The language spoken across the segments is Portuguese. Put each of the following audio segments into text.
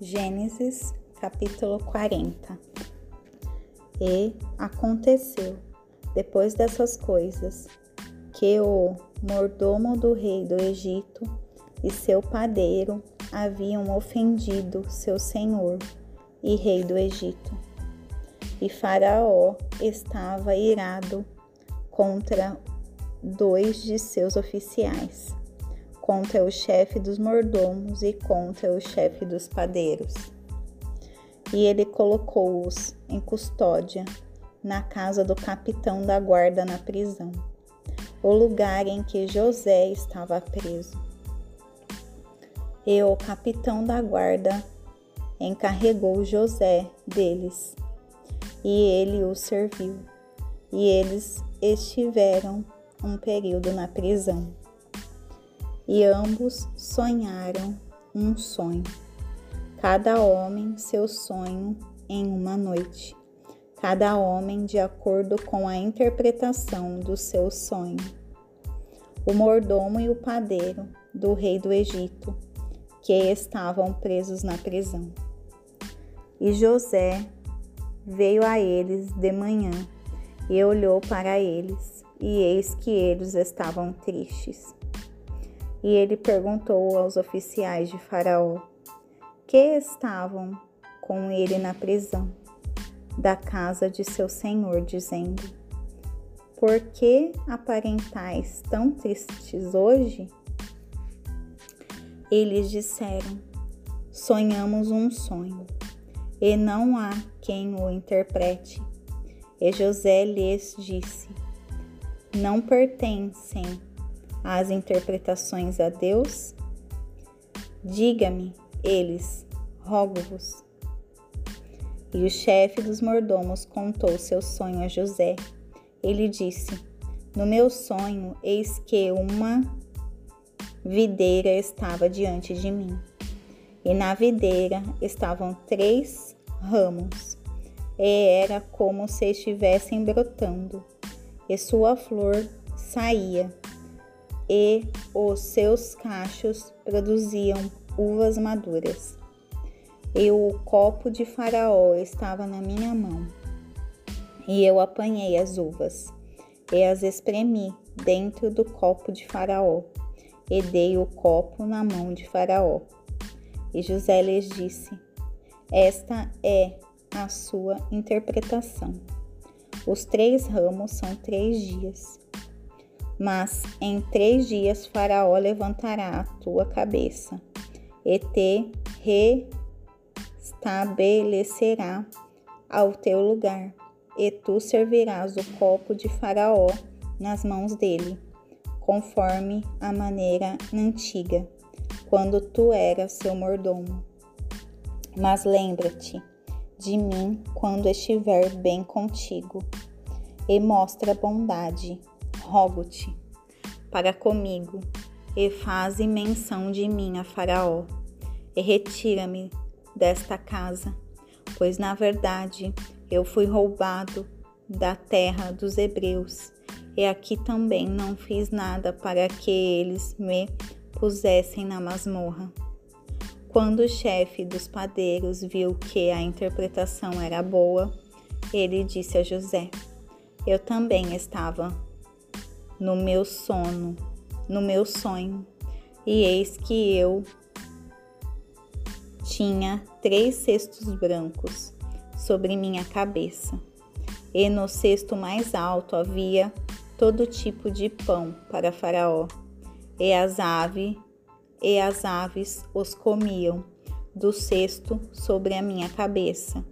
Gênesis capítulo 40 E aconteceu, depois dessas coisas, que o mordomo do rei do Egito e seu padeiro haviam ofendido seu senhor e rei do Egito. E Faraó estava irado contra dois de seus oficiais contra o chefe dos mordomos e contra o chefe dos padeiros. E ele colocou-os em custódia na casa do capitão da guarda na prisão, o lugar em que José estava preso. E o capitão da guarda encarregou José deles, e ele o serviu, e eles estiveram um período na prisão e ambos sonharam um sonho. Cada homem seu sonho em uma noite, cada homem de acordo com a interpretação do seu sonho. O mordomo e o padeiro do rei do Egito, que estavam presos na prisão. E José veio a eles de manhã e olhou para eles, e eis que eles estavam tristes. E ele perguntou aos oficiais de Faraó que estavam com ele na prisão da casa de seu senhor, dizendo: Por que aparentais tão tristes hoje? Eles disseram: Sonhamos um sonho, e não há quem o interprete. E José lhes disse: Não pertencem as interpretações a Deus? Diga-me, eles, rogo-vos. E o chefe dos mordomos contou seu sonho a José. Ele disse: No meu sonho, eis que uma videira estava diante de mim. E na videira estavam três ramos, e era como se estivessem brotando, e sua flor saía e os seus cachos produziam uvas maduras. E o copo de Faraó estava na minha mão. E eu apanhei as uvas e as espremi dentro do copo de Faraó, e dei o copo na mão de Faraó. E José lhes disse: Esta é a sua interpretação. Os três ramos são três dias mas em três dias Faraó levantará a tua cabeça e te restabelecerá ao teu lugar, e tu servirás o copo de Faraó nas mãos dele, conforme a maneira antiga, quando tu eras seu mordomo. Mas lembra-te de mim quando estiver bem contigo, e mostra bondade rogo-te, para comigo, e faze menção de mim a Faraó, e retira-me desta casa, pois na verdade eu fui roubado da terra dos hebreus, e aqui também não fiz nada para que eles me pusessem na masmorra. Quando o chefe dos padeiros viu que a interpretação era boa, ele disse a José: Eu também estava no meu sono, no meu sonho, e eis que eu tinha três cestos brancos sobre minha cabeça, e no cesto mais alto havia todo tipo de pão para Faraó, e as aves e as aves os comiam do cesto sobre a minha cabeça.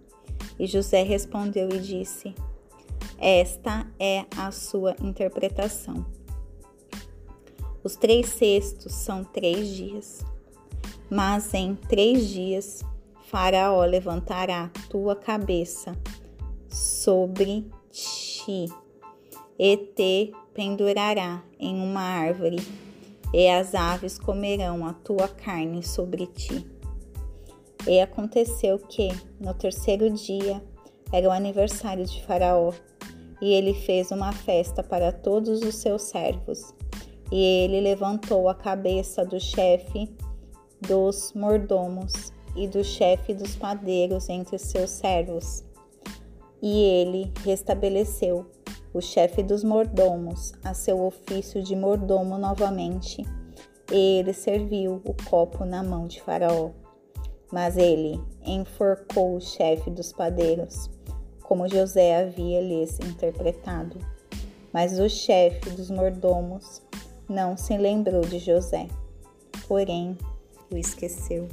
E José respondeu e disse: esta é a sua interpretação. Os três cestos são três dias, mas em três dias Faraó levantará tua cabeça sobre ti e te pendurará em uma árvore, e as aves comerão a tua carne sobre ti. E aconteceu que, no terceiro dia, era o aniversário de Faraó e ele fez uma festa para todos os seus servos. E ele levantou a cabeça do chefe dos mordomos e do chefe dos padeiros entre seus servos. E ele restabeleceu o chefe dos mordomos a seu ofício de mordomo novamente, e ele serviu o copo na mão de Faraó. Mas ele enforcou o chefe dos padeiros, como José havia lhes interpretado. Mas o chefe dos mordomos não se lembrou de José, porém o esqueceu.